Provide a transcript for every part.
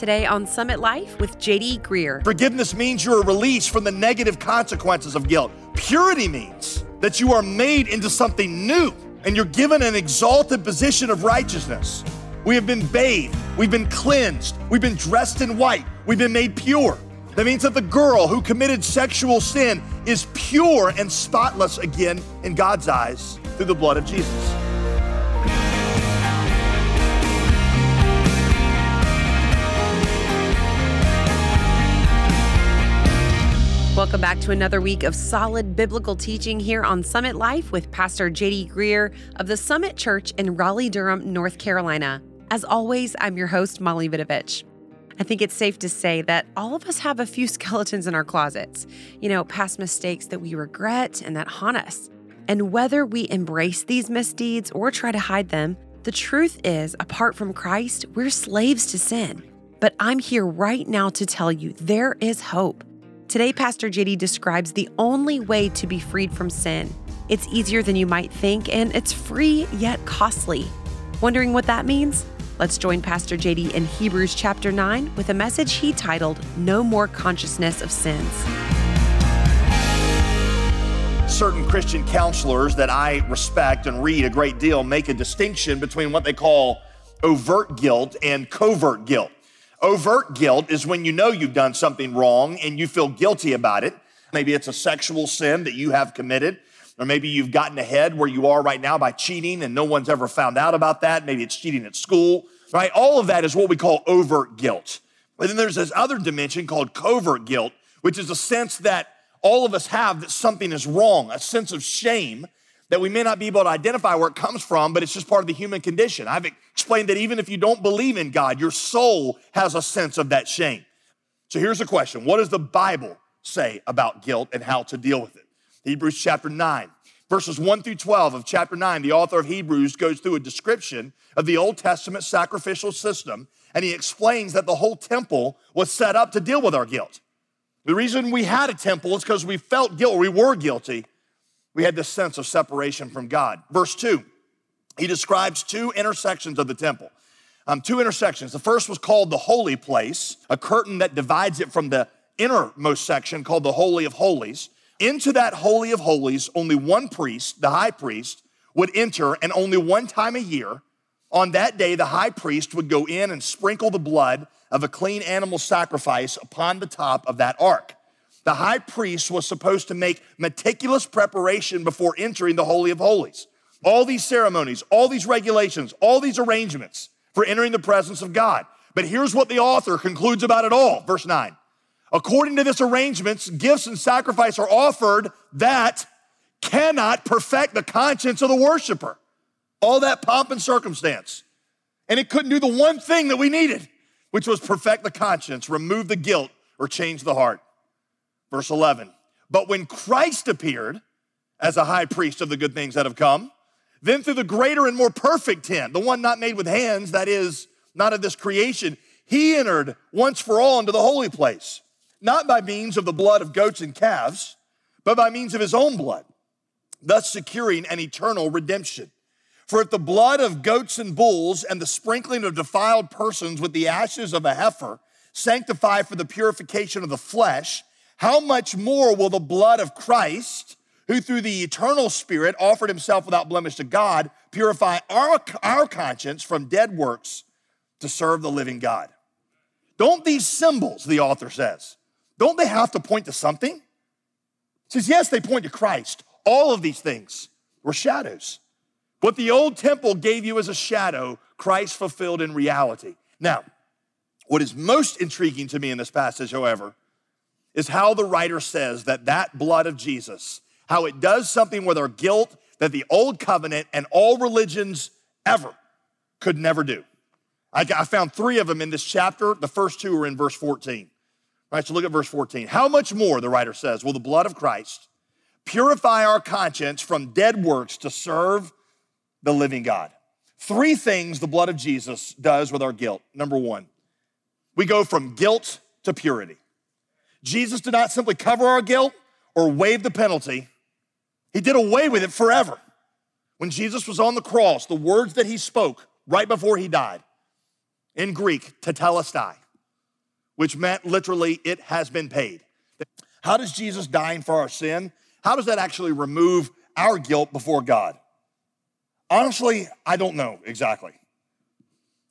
Today on Summit Life with JD Greear. Forgiveness means you're released from the negative consequences of guilt. Purity means that you are made into something new and you're given an exalted position of righteousness. We have been bathed, we've been cleansed, we've been dressed in white, we've been made pure. That means that the girl who committed sexual sin is pure and spotless again in God's eyes through the blood of Jesus. Welcome back to another week of solid biblical teaching here on Summit Life with Pastor JD Greear of the Summit Church in Raleigh, Durham, North Carolina. As always, I'm your host, Molly Vidovich. I think it's safe to say that all of us have a few skeletons in our closets, you know, past mistakes that we regret and that haunt us. And whether we embrace these misdeeds or try to hide them, the truth is, apart from Christ, we're slaves to sin. But I'm here right now to tell you there is hope. Today, Pastor JD describes the only way to be freed from sin. It's easier than you might think, and it's free yet costly. Wondering what that means? Let's join Pastor JD in Hebrews chapter 9 with a message he titled No More Consciousness of Sins. Certain Christian counselors that I respect and read a great deal make a distinction between what they call overt guilt and covert guilt. Overt guilt is when you know you've done something wrong and you feel guilty about it. Maybe it's a sexual sin that you have committed, or maybe you've gotten ahead where you are right now by cheating and no one's ever found out about that. Maybe it's cheating at school, right? All of that is what we call overt guilt. But then there's this other dimension called covert guilt, which is a sense that all of us have that something is wrong, a sense of shame that we may not be able to identify where it comes from, but it's just part of the human condition. I've explained that even if you don't believe in God, your soul has a sense of that shame. So here's the question What does the Bible say about guilt and how to deal with it? Hebrews chapter 9, verses 1 through 12 of chapter 9, the author of Hebrews goes through a description of the Old Testament sacrificial system, and he explains that the whole temple was set up to deal with our guilt. The reason we had a temple is because we felt guilt, we were guilty, we had this sense of separation from God. Verse 2, he describes two intersections of the temple. Um, two intersections. The first was called the holy place, a curtain that divides it from the innermost section called the Holy of Holies. Into that Holy of Holies, only one priest, the high priest, would enter, and only one time a year, on that day, the high priest would go in and sprinkle the blood of a clean animal sacrifice upon the top of that ark the high priest was supposed to make meticulous preparation before entering the Holy of Holies. All these ceremonies, all these regulations, all these arrangements for entering the presence of God. But here's what the author concludes about it all. Verse 9. According to this arrangements, gifts and sacrifice are offered that cannot perfect the conscience of the worshiper. All that pomp and circumstance. And it couldn't do the one thing that we needed, which was perfect the conscience, remove the guilt, or change the heart. Verse 11. But when Christ appeared as a high priest of the good things that have come, then through the greater and more perfect tent, the one not made with hands, that is, not of this creation, he entered once for all into the holy place, not by means of the blood of goats and calves, but by means of his own blood, thus securing an eternal redemption. For if the blood of goats and bulls and the sprinkling of defiled persons with the ashes of a heifer sanctify for the purification of the flesh, how much more will the blood of Christ, who through the eternal Spirit offered himself without blemish to God, purify our, our conscience from dead works to serve the living God? Don't these symbols, the author says, don't they have to point to something? He says, yes, they point to Christ. All of these things were shadows. What the old temple gave you as a shadow, Christ fulfilled in reality. Now, what is most intriguing to me in this passage, however, is how the writer says that that blood of Jesus, how it does something with our guilt that the old covenant and all religions ever could never do. I, found three of them in this chapter. The first two are in verse 14. All right, so look at verse 14. How much more, the writer says, will the blood of Christ purify our conscience from dead works to serve the living God? Three things the blood of Jesus does with our guilt. Number one, we go from guilt to purity. Jesus did not simply cover our guilt or waive the penalty, He did away with it forever. When Jesus was on the cross, the words that He spoke right before He died, in Greek, tetelestai, which meant literally it has been paid. How does Jesus dying for our sin, how does that actually remove our guilt before God? Honestly, I don't know exactly.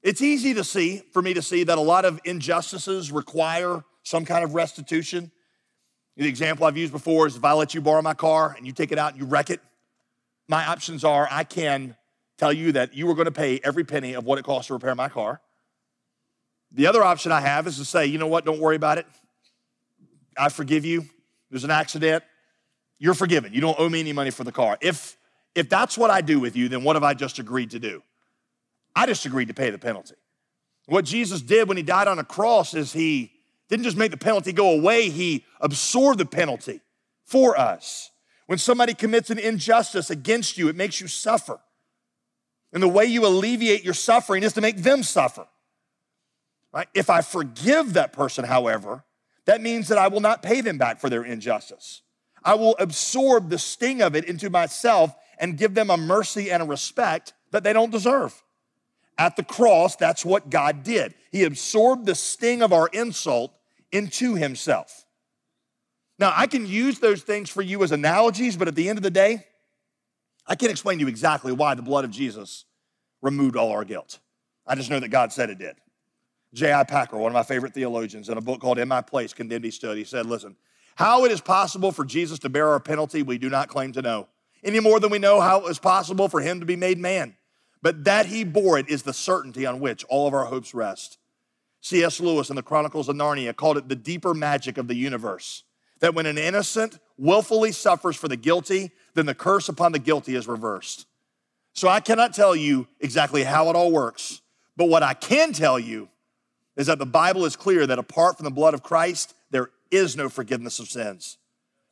It's easy to see, for me to see, that a lot of injustices require some kind of restitution. The example I've used before is if I let you borrow my car and you take it out and you wreck it, my options are I can tell you that you are going to pay every penny of what it costs to repair my car. The other option I have is to say, you know what, don't worry about it. I forgive you. There's an accident. You're forgiven. You don't owe me any money for the car. If if that's what I do with you, then what have I just agreed to do? I just agreed to pay the penalty. What Jesus did when he died on a cross is he didn't just make the penalty go away, he absorbed the penalty for us. When somebody commits an injustice against you, it makes you suffer. And the way you alleviate your suffering is to make them suffer. Right? If I forgive that person, however, that means that I will not pay them back for their injustice. I will absorb the sting of it into myself and give them a mercy and a respect that they don't deserve. At the cross, that's what God did. He absorbed the sting of our insult into himself. Now, I can use those things for you as analogies, but at the end of the day, I can't explain to you exactly why the blood of Jesus removed all our guilt. I just know that God said it did. J.I. Packer, one of my favorite theologians, in a book called In My Place, Condemned He Stood, he said, Listen, how it is possible for Jesus to bear our penalty, we do not claim to know, any more than we know how it was possible for him to be made man. But that he bore it is the certainty on which all of our hopes rest. C.S. Lewis in the Chronicles of Narnia called it the deeper magic of the universe. That when an innocent willfully suffers for the guilty, then the curse upon the guilty is reversed. So I cannot tell you exactly how it all works, but what I can tell you is that the Bible is clear that apart from the blood of Christ, there is no forgiveness of sins.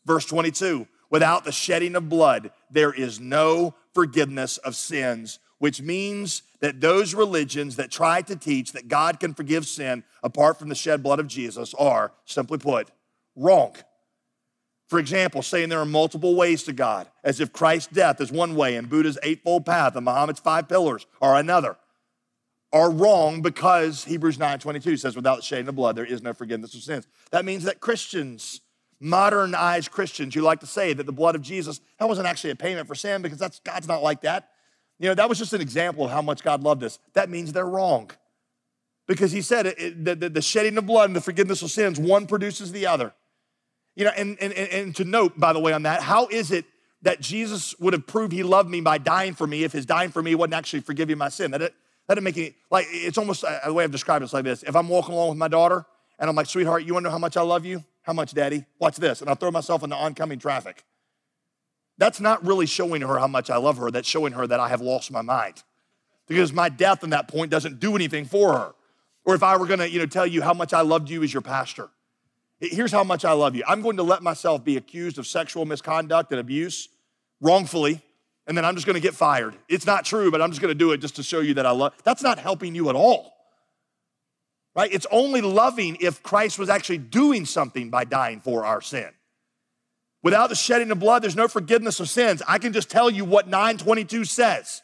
Verse 22 without the shedding of blood, there is no forgiveness of sins which means that those religions that try to teach that God can forgive sin apart from the shed blood of Jesus are, simply put, wrong. For example, saying there are multiple ways to God, as if Christ's death is one way and Buddha's eightfold path and Muhammad's five pillars are another, are wrong because Hebrews 9:22 says, without shedding of blood, there is no forgiveness of sins. That means that Christians, modernized Christians, you like to say that the blood of Jesus, that wasn't actually a payment for sin because that's God's not like that. You know, that was just an example of how much God loved us. That means they're wrong. Because he said it, the, the, shedding of blood and the forgiveness of sins, one produces the other. You know, and, and, and to note, by the way, on that, how is it that Jesus would have proved he loved me by dying for me if his dying for me wasn't actually forgiving my sin? That, it, that didn't make any, like, it's almost uh, the way I've described it is like this. If I'm walking along with my daughter and I'm like, sweetheart, you wanna know how much I love you? How much, daddy? Watch this. And I'll throw myself into oncoming traffic. That's not really showing her how much I love her. That's showing her that I have lost my mind. Because my death in that point doesn't do anything for her. Or if I were gonna, you know, tell you how much I loved you as your pastor. Here's how much I love you. I'm going to let myself be accused of sexual misconduct and abuse wrongfully, and then I'm just gonna get fired. It's not true, but I'm just gonna do it just to show you that I love. That's not helping you at all. Right? It's only loving if Christ was actually doing something by dying for our sin. Without the shedding of blood, there's no forgiveness of sins. I can just tell you what 922 says.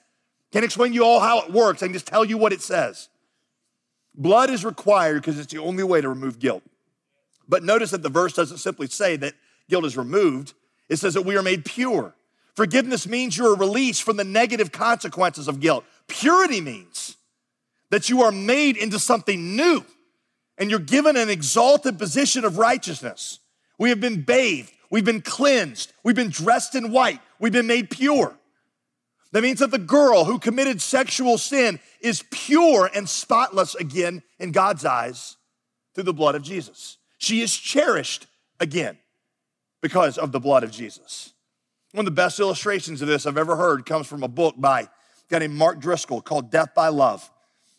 Can't explain you all how it works. I can just tell you what it says. Blood is required because it's the only way to remove guilt. But notice that the verse doesn't simply say that guilt is removed, it says that we are made pure. Forgiveness means you are released from the negative consequences of guilt. Purity means that you are made into something new and you're given an exalted position of righteousness. We have been bathed, We've been cleansed. We've been dressed in white. We've been made pure. That means that the girl who committed sexual sin is pure and spotless again in God's eyes through the blood of Jesus. She is cherished again because of the blood of Jesus. One of the best illustrations of this I've ever heard comes from a book by a guy named Mark Driscoll called Death by Love.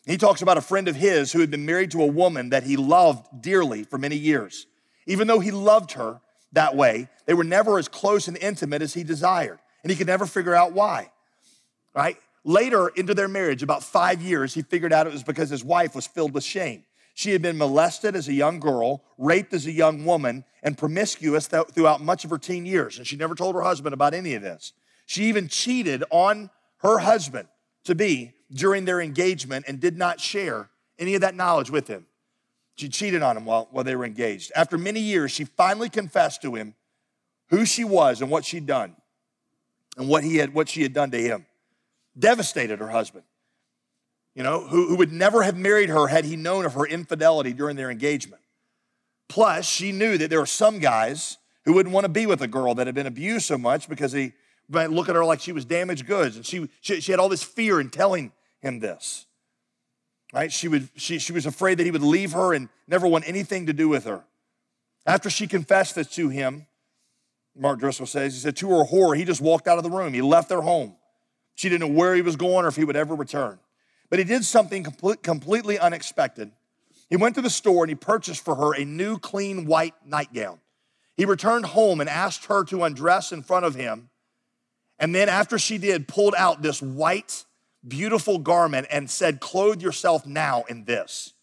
He talks about a friend of his who had been married to a woman that he loved dearly for many years. Even though he loved her, that way. They were never as close and intimate as he desired, and he could never figure out why. Right? Later into their marriage, about five years, he figured out it was because his wife was filled with shame. She had been molested as a young girl, raped as a young woman, and promiscuous th- throughout much of her teen years. And she never told her husband about any of this. She even cheated on her husband to be during their engagement and did not share any of that knowledge with him. She cheated on him while, while they were engaged. After many years, she finally confessed to him who she was and what she'd done and what, he had, what she had done to him. Devastated her husband, you know, who, who would never have married her had he known of her infidelity during their engagement. Plus, she knew that there were some guys who wouldn't want to be with a girl that had been abused so much because he might look at her like she was damaged goods. And she, she, she had all this fear in telling him this. Right? She, would, she, she was afraid that he would leave her and never want anything to do with her. After she confessed this to him, Mark Driscoll says, he said, to her horror, he just walked out of the room. He left their home. She didn't know where he was going or if he would ever return. But he did something complete, completely unexpected. He went to the store and he purchased for her a new clean white nightgown. He returned home and asked her to undress in front of him. And then, after she did, pulled out this white, beautiful garment and said, Clothe yourself now in this.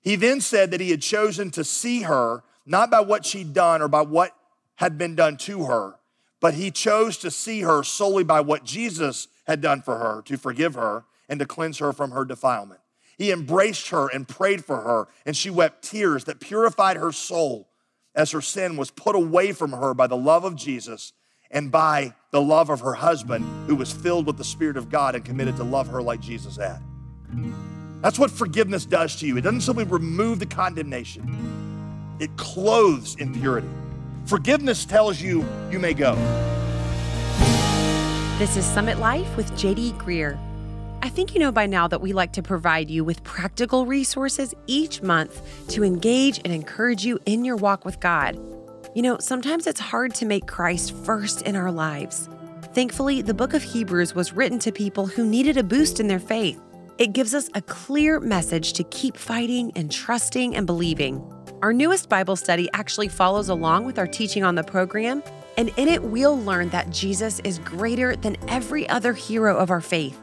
He then said that he had chosen to see her not by what she'd done or by what had been done to her, but he chose to see her solely by what Jesus had done for her to forgive her and to cleanse her from her defilement. He embraced her and prayed for her, and she wept tears that purified her soul as her sin was put away from her by the love of Jesus and by the love of her husband, who was filled with the Spirit of God and committed to love her like Jesus had. That's what forgiveness does to you. It doesn't simply remove the condemnation, it clothes in purity. Forgiveness tells you you may go. This is Summit Life with JD Greear. I think you know by now that we like to provide you with practical resources each month to engage and encourage you in your walk with God. You know, sometimes it's hard to make Christ first in our lives. Thankfully, the book of Hebrews was written to people who needed a boost in their faith. It gives us a clear message to keep fighting and trusting and believing. Our newest Bible study actually follows along with our teaching on the program, and in it, we'll learn that Jesus is greater than every other hero of our faith.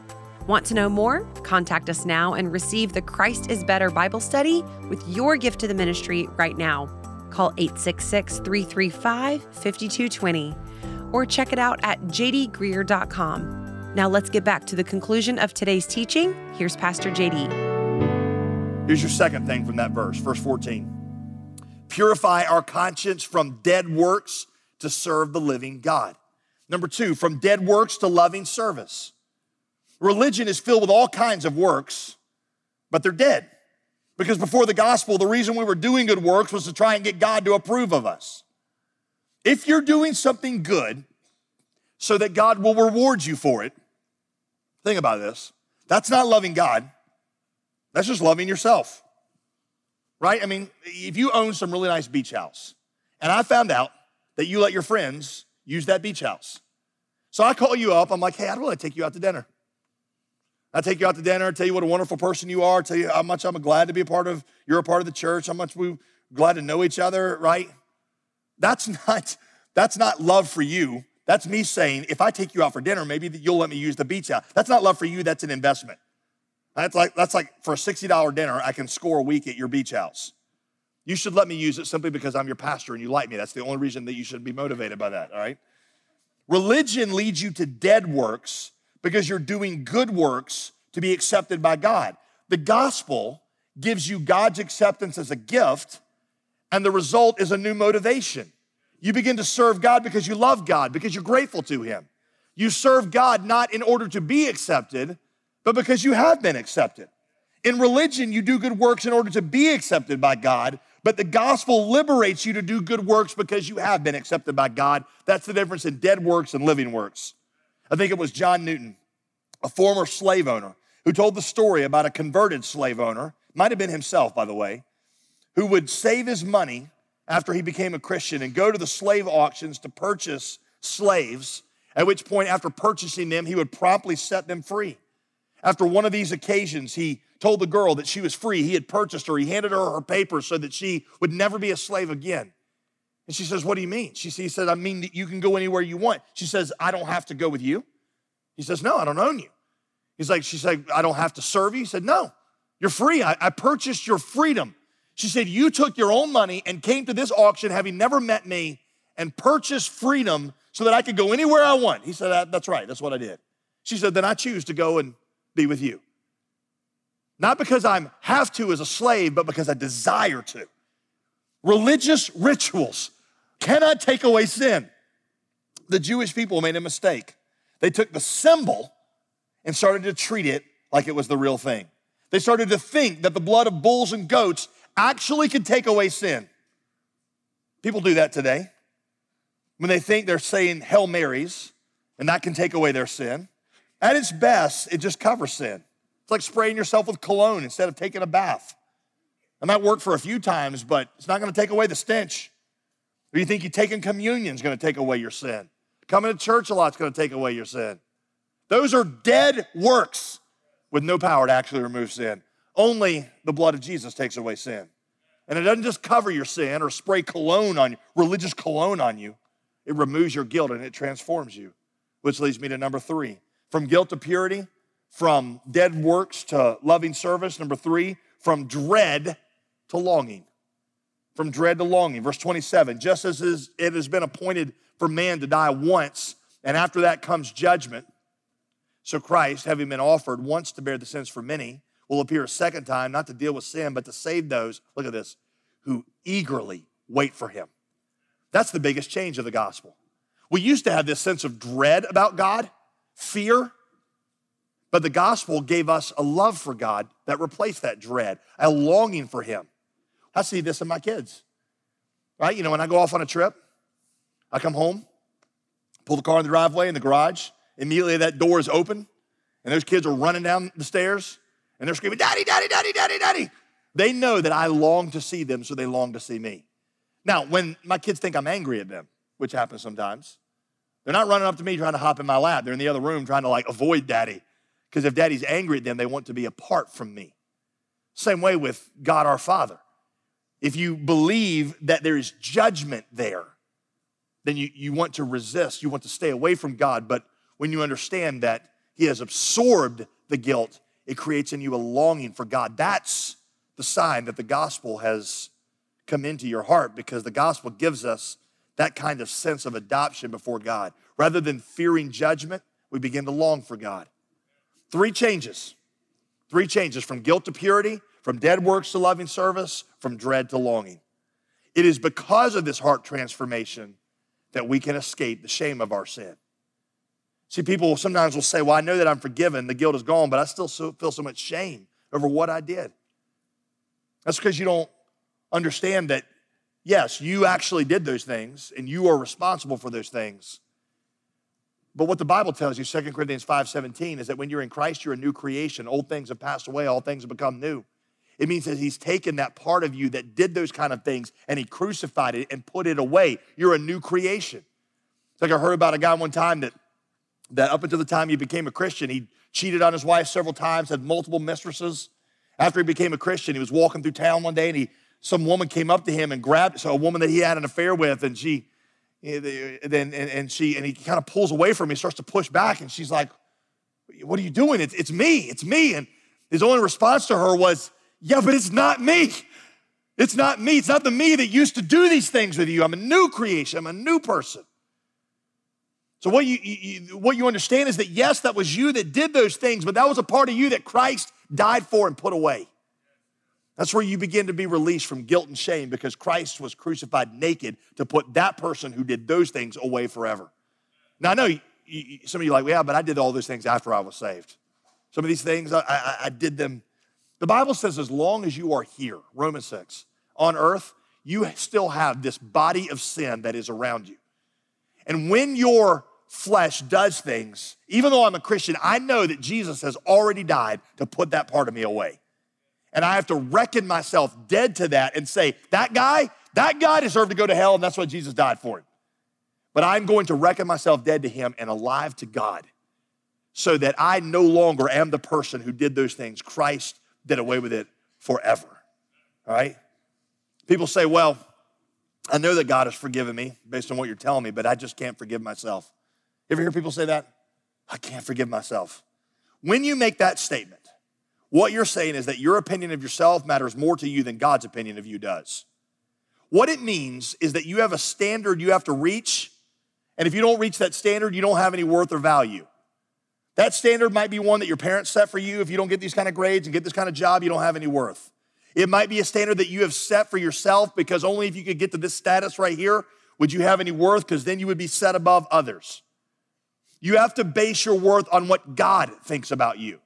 Want to know more? Contact us now and receive the Christ is Better Bible study with your gift to the ministry right now. Call 866 335 5220 or check it out at jdgreear.com. Now let's get back to the conclusion of today's teaching. Here's Pastor JD. Here's your second thing from that verse, verse 14 purify our conscience from dead works to serve the living God. Number two, from dead works to loving service. Religion is filled with all kinds of works, but they're dead. Because before the gospel, the reason we were doing good works was to try and get God to approve of us. If you're doing something good so that God will reward you for it, think about this. That's not loving God, that's just loving yourself right? I mean, if you own some really nice beach house, and I found out that you let your friends use that beach house. So I call you up, I'm like, hey, I'd really take you out to dinner. I take you out to dinner, tell you what a wonderful person you are, tell you how much I'm glad to be a part of, you're a part of the church, how much we're glad to know each other, right? That's not, that's not love for you. That's me saying, if I take you out for dinner, maybe you'll let me use the beach house. That's not love for you, that's an investment. That's like, that's like for a $60 dinner, I can score a week at your beach house. You should let me use it simply because I'm your pastor and you like me. That's the only reason that you should be motivated by that, all right? Religion leads you to dead works because you're doing good works to be accepted by God. The gospel gives you God's acceptance as a gift, and the result is a new motivation. You begin to serve God because you love God, because you're grateful to Him. You serve God not in order to be accepted, but because you have been accepted. In religion, you do good works in order to be accepted by God, but the gospel liberates you to do good works because you have been accepted by God. That's the difference in dead works and living works. I think it was John Newton, a former slave owner, who told the story about a converted slave owner, might have been himself, by the way, who would save his money after he became a Christian and go to the slave auctions to purchase slaves, at which point, after purchasing them, he would promptly set them free. After one of these occasions, he told the girl that she was free. He had purchased her. He handed her her papers so that she would never be a slave again. And she says, What do you mean? She he said, I mean that you can go anywhere you want. She says, I don't have to go with you. He says, No, I don't own you. He's like, She said, I don't have to serve you. He said, No, you're free. I, I purchased your freedom. She said, You took your own money and came to this auction having never met me and purchased freedom so that I could go anywhere I want. He said, That's right. That's what I did. She said, Then I choose to go and be with you. Not because I have to as a slave, but because I desire to. Religious rituals cannot take away sin. The Jewish people made a mistake. They took the symbol and started to treat it like it was the real thing. They started to think that the blood of bulls and goats actually could take away sin. People do that today. When they think they're saying Hail Marys and that can take away their sin, at its best, it just covers sin. It's like spraying yourself with cologne instead of taking a bath. It might work for a few times, but it's not going to take away the stench. Or you think you taking communion is going to take away your sin? Coming to church a lot is going to take away your sin. Those are dead works with no power to actually remove sin. Only the blood of Jesus takes away sin. And it doesn't just cover your sin or spray cologne on you, religious cologne on you. It removes your guilt and it transforms you. Which leads me to number three from guilt to purity, from dead works to loving service. Number three, from dread to longing. From dread to longing. Verse 27 just as it has been appointed for man to die once, and after that comes judgment. So Christ, having been offered once to bear the sins for many, will appear a second time, not to deal with sin, but to save those, look at this, who eagerly wait for him. That's the biggest change of the gospel. We used to have this sense of dread about God, fear, but the gospel gave us a love for God that replaced that dread, a longing for him. I see this in my kids, right? You know, when I go off on a trip, I come home, pull the car in the driveway in the garage, immediately that door is open, and those kids are running down the stairs and they're screaming, Daddy, Daddy, Daddy, Daddy, Daddy. They know that I long to see them, so they long to see me. Now, when my kids think I'm angry at them, which happens sometimes, they're not running up to me trying to hop in my lap. They're in the other room trying to like avoid daddy. Because if daddy's angry at them, they want to be apart from me. Same way with God our Father. If you believe that there is judgment there, then you, you want to resist, you want to stay away from God. But when you understand that He has absorbed the guilt, it creates in you a longing for God. That's the sign that the gospel has come into your heart because the gospel gives us that kind of sense of adoption before God. Rather than fearing judgment, we begin to long for God. Three changes. Three changes from guilt to purity, from dead works to loving service, from dread to longing. It is because of this heart transformation that we can escape the shame of our sin. See, people sometimes will say, Well, I know that I'm forgiven, the guilt is gone, but I still feel so much shame over what I did. That's because you don't understand that, yes, you actually did those things and you are responsible for those things. But what the Bible tells you, 2 Corinthians 5:17, is that when you're in Christ, you're a new creation. Old things have passed away, all things have become new. It means that he's taken that part of you that did those kind of things and he crucified it and put it away. You're a new creation. It's like I heard about a guy one time that, that up until the time he became a Christian, he cheated on his wife several times, had multiple mistresses. After he became a Christian, he was walking through town one day and he some woman came up to him and grabbed so a woman that he had an affair with and she eh, then and, and she and he kind of pulls away from me starts to push back and she's like what are you doing it's, it's me it's me and his only response to her was yeah but it's not me it's not me it's not the me that used to do these things with you i'm a new creation i'm a new person so what you, you what you understand is that yes that was you that did those things but that was a part of you that christ died for and put away that's where you begin to be released from guilt and shame because Christ was crucified naked to put that person who did those things away forever. Now, I know you, you, some of you are like, yeah, but I did all those things after I was saved. Some of these things, I, I, I did them. The Bible says, as long as you are here, Romans 6, on earth, you still have this body of sin that is around you. And when your flesh does things, even though I'm a Christian, I know that Jesus has already died to put that part of me away. And I have to reckon myself dead to that and say, that guy, that guy deserved to go to hell, and that's why Jesus died for him. But I'm going to reckon myself dead to him and alive to God so that I no longer am the person who did those things. Christ did away with it forever. All right? People say, well, I know that God has forgiven me based on what you're telling me, but I just can't forgive myself. You ever hear people say that? I can't forgive myself. When you make that statement, what you're saying is that your opinion of yourself matters more to you than God's opinion of you does. What it means is that you have a standard you have to reach, and if you don't reach that standard, you don't have any worth or value. That standard might be one that your parents set for you. If you don't get these kind of grades and get this kind of job, you don't have any worth. It might be a standard that you have set for yourself because only if you could get to this status right here would you have any worth because then you would be set above others. You have to base your worth on what God thinks about you.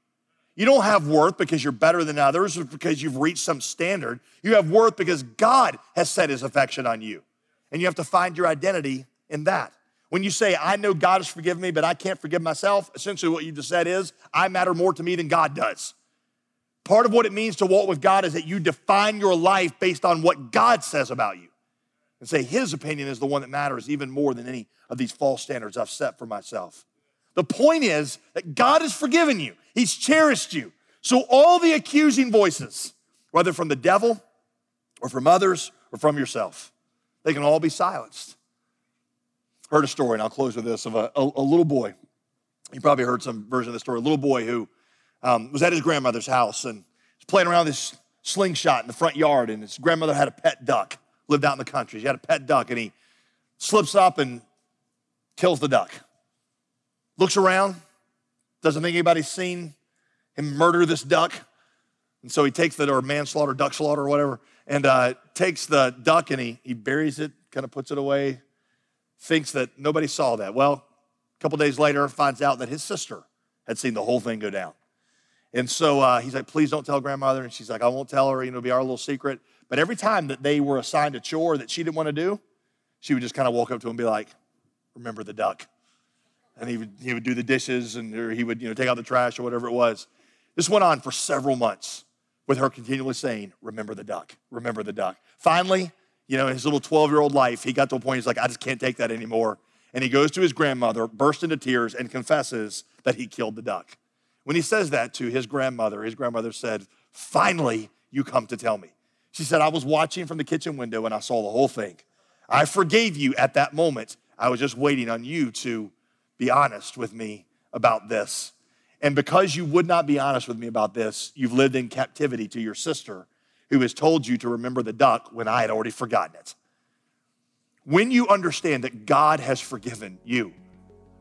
You don't have worth because you're better than others or because you've reached some standard. You have worth because God has set his affection on you. And you have to find your identity in that. When you say, I know God has forgiven me, but I can't forgive myself, essentially what you just said is, I matter more to me than God does. Part of what it means to walk with God is that you define your life based on what God says about you and say his opinion is the one that matters even more than any of these false standards I've set for myself. The point is that God has forgiven you, He's cherished you. So, all the accusing voices, whether from the devil or from others or from yourself, they can all be silenced. Heard a story, and I'll close with this of a, a, a little boy. You probably heard some version of the story. A little boy who um, was at his grandmother's house and was playing around with this slingshot in the front yard, and his grandmother had a pet duck, lived out in the country. She had a pet duck, and he slips up and kills the duck. Looks around, doesn't think anybody's seen him murder this duck. And so he takes the, or manslaughter, duck slaughter, or whatever, and uh, takes the duck and he, he buries it, kind of puts it away, thinks that nobody saw that. Well, a couple days later, finds out that his sister had seen the whole thing go down. And so uh, he's like, please don't tell grandmother. And she's like, I won't tell her, you know, it'll be our little secret. But every time that they were assigned a chore that she didn't want to do, she would just kind of walk up to him and be like, remember the duck. And he would, he would do the dishes and or he would, you know, take out the trash or whatever it was. This went on for several months with her continually saying, remember the duck, remember the duck. Finally, you know, in his little 12 year old life, he got to a point he's like, I just can't take that anymore. And he goes to his grandmother, bursts into tears, and confesses that he killed the duck. When he says that to his grandmother, his grandmother said, Finally, you come to tell me. She said, I was watching from the kitchen window and I saw the whole thing. I forgave you at that moment. I was just waiting on you to be honest with me about this. And because you would not be honest with me about this, you've lived in captivity to your sister who has told you to remember the duck when I had already forgotten it. When you understand that God has forgiven you,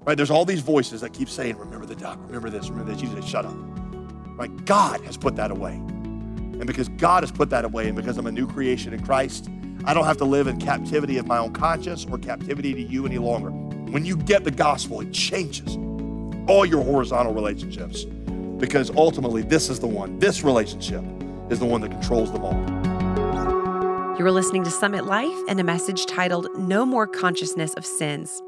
right? There's all these voices that keep saying, remember the duck, remember this, remember this. You say, shut up. Right? God has put that away. And because God has put that away, and because I'm a new creation in Christ, I don't have to live in captivity of my own conscience or captivity to you any longer. When you get the gospel, it changes all your horizontal relationships because ultimately this is the one, this relationship is the one that controls them all. You are listening to Summit Life and a message titled No More Consciousness of Sins.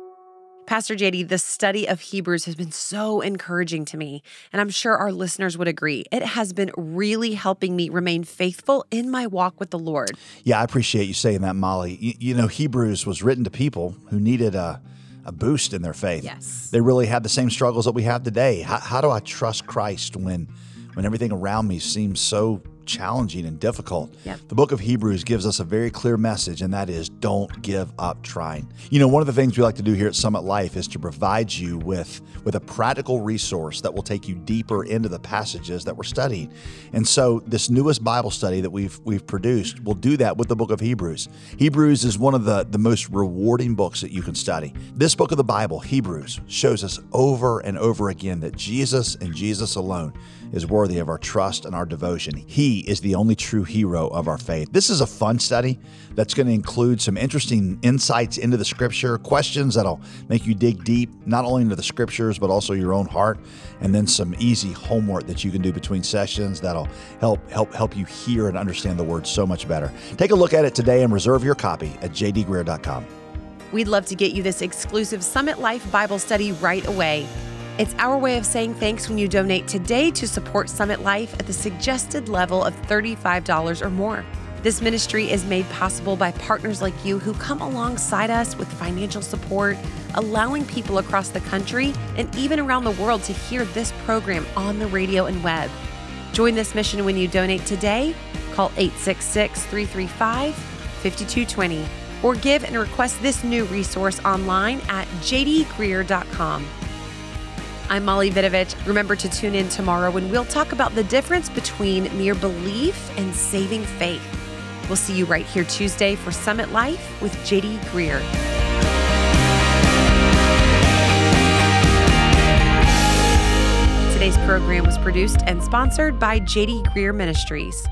Pastor JD, the study of Hebrews has been so encouraging to me, and I'm sure our listeners would agree. It has been really helping me remain faithful in my walk with the Lord. Yeah, I appreciate you saying that, Molly. You, you know, Hebrews was written to people who needed a a boost in their faith. Yes. They really had the same struggles that we have today. How, how do I trust Christ when when everything around me seems so challenging and difficult. Yep. The book of Hebrews gives us a very clear message, and that is don't give up trying. You know, one of the things we like to do here at Summit Life is to provide you with, with a practical resource that will take you deeper into the passages that we're studying. And so this newest Bible study that we've we've produced will do that with the book of Hebrews. Hebrews is one of the, the most rewarding books that you can study. This book of the Bible, Hebrews, shows us over and over again that Jesus and Jesus alone is worthy of our trust and our devotion. He is the only true hero of our faith. This is a fun study that's going to include some interesting insights into the scripture, questions that'll make you dig deep, not only into the scriptures, but also your own heart, and then some easy homework that you can do between sessions that'll help help help you hear and understand the word so much better. Take a look at it today and reserve your copy at jdgreear.com. We'd love to get you this exclusive Summit Life Bible study right away. It's our way of saying thanks when you donate today to support Summit Life at the suggested level of $35 or more. This ministry is made possible by partners like you who come alongside us with financial support, allowing people across the country and even around the world to hear this program on the radio and web. Join this mission when you donate today. Call 866 335 5220 or give and request this new resource online at jdgreear.com. I'm Molly Vidovich. Remember to tune in tomorrow when we'll talk about the difference between mere belief and saving faith. We'll see you right here Tuesday for Summit Life with JD Greear. Today's program was produced and sponsored by JD Greear Ministries.